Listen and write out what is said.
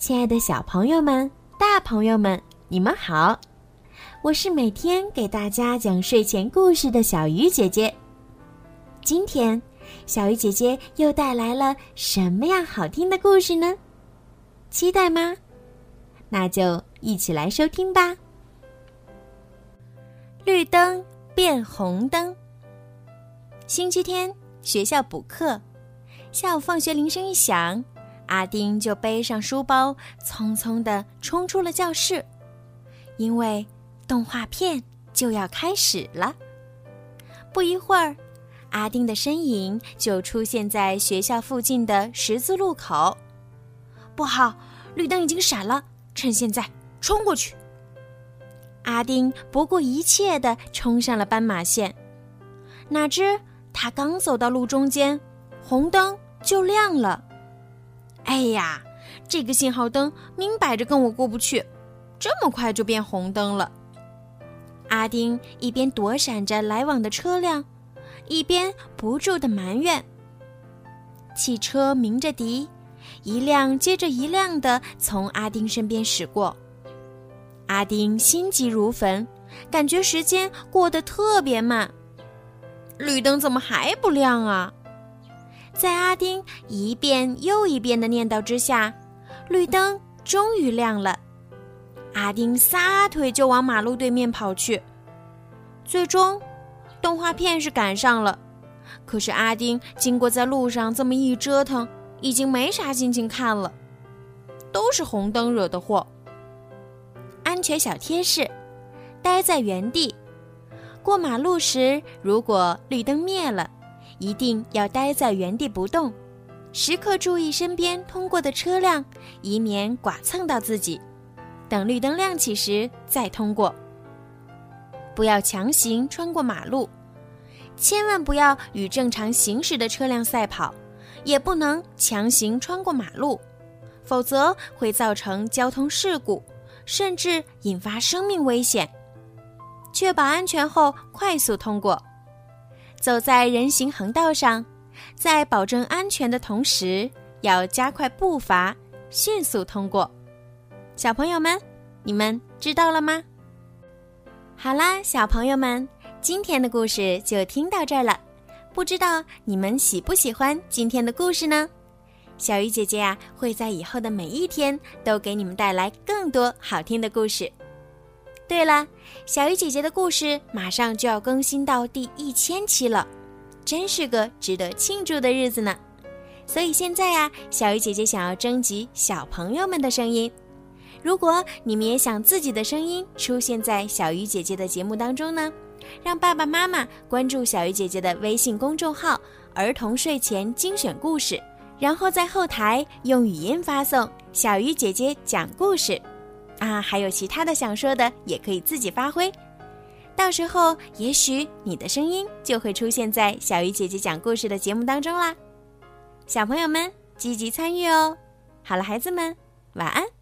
亲爱的小朋友们、大朋友们，你们好！我是每天给大家讲睡前故事的小鱼姐姐。今天，小鱼姐姐又带来了什么样好听的故事呢？期待吗？那就一起来收听吧。绿灯变红灯。星期天，学校补课，下午放学铃声一响。阿丁就背上书包，匆匆地冲出了教室，因为动画片就要开始了。不一会儿，阿丁的身影就出现在学校附近的十字路口。不好，绿灯已经闪了，趁现在冲过去！阿丁不顾一切地冲上了斑马线，哪知他刚走到路中间，红灯就亮了。哎呀，这个信号灯明摆着跟我过不去，这么快就变红灯了。阿丁一边躲闪着来往的车辆，一边不住的埋怨。汽车鸣着笛，一辆接着一辆的从阿丁身边驶过。阿丁心急如焚，感觉时间过得特别慢。绿灯怎么还不亮啊？在阿丁一遍又一遍的念叨之下，绿灯终于亮了。阿丁撒腿就往马路对面跑去。最终，动画片是赶上了，可是阿丁经过在路上这么一折腾，已经没啥心情看了。都是红灯惹的祸。安全小贴士：待在原地。过马路时，如果绿灯灭了。一定要待在原地不动，时刻注意身边通过的车辆，以免剐蹭到自己。等绿灯亮起时再通过。不要强行穿过马路，千万不要与正常行驶的车辆赛跑，也不能强行穿过马路，否则会造成交通事故，甚至引发生命危险。确保安全后，快速通过。走在人行横道上，在保证安全的同时，要加快步伐，迅速通过。小朋友们，你们知道了吗？好啦，小朋友们，今天的故事就听到这儿了。不知道你们喜不喜欢今天的故事呢？小鱼姐姐呀，会在以后的每一天都给你们带来更多好听的故事。对了，小鱼姐姐的故事马上就要更新到第一千期了，真是个值得庆祝的日子呢。所以现在呀，小鱼姐姐想要征集小朋友们的声音。如果你们也想自己的声音出现在小鱼姐姐的节目当中呢，让爸爸妈妈关注小鱼姐姐的微信公众号“儿童睡前精选故事”，然后在后台用语音发送“小鱼姐姐讲故事”。啊，还有其他的想说的，也可以自己发挥。到时候，也许你的声音就会出现在小鱼姐姐讲故事的节目当中啦。小朋友们，积极参与哦！好了，孩子们，晚安。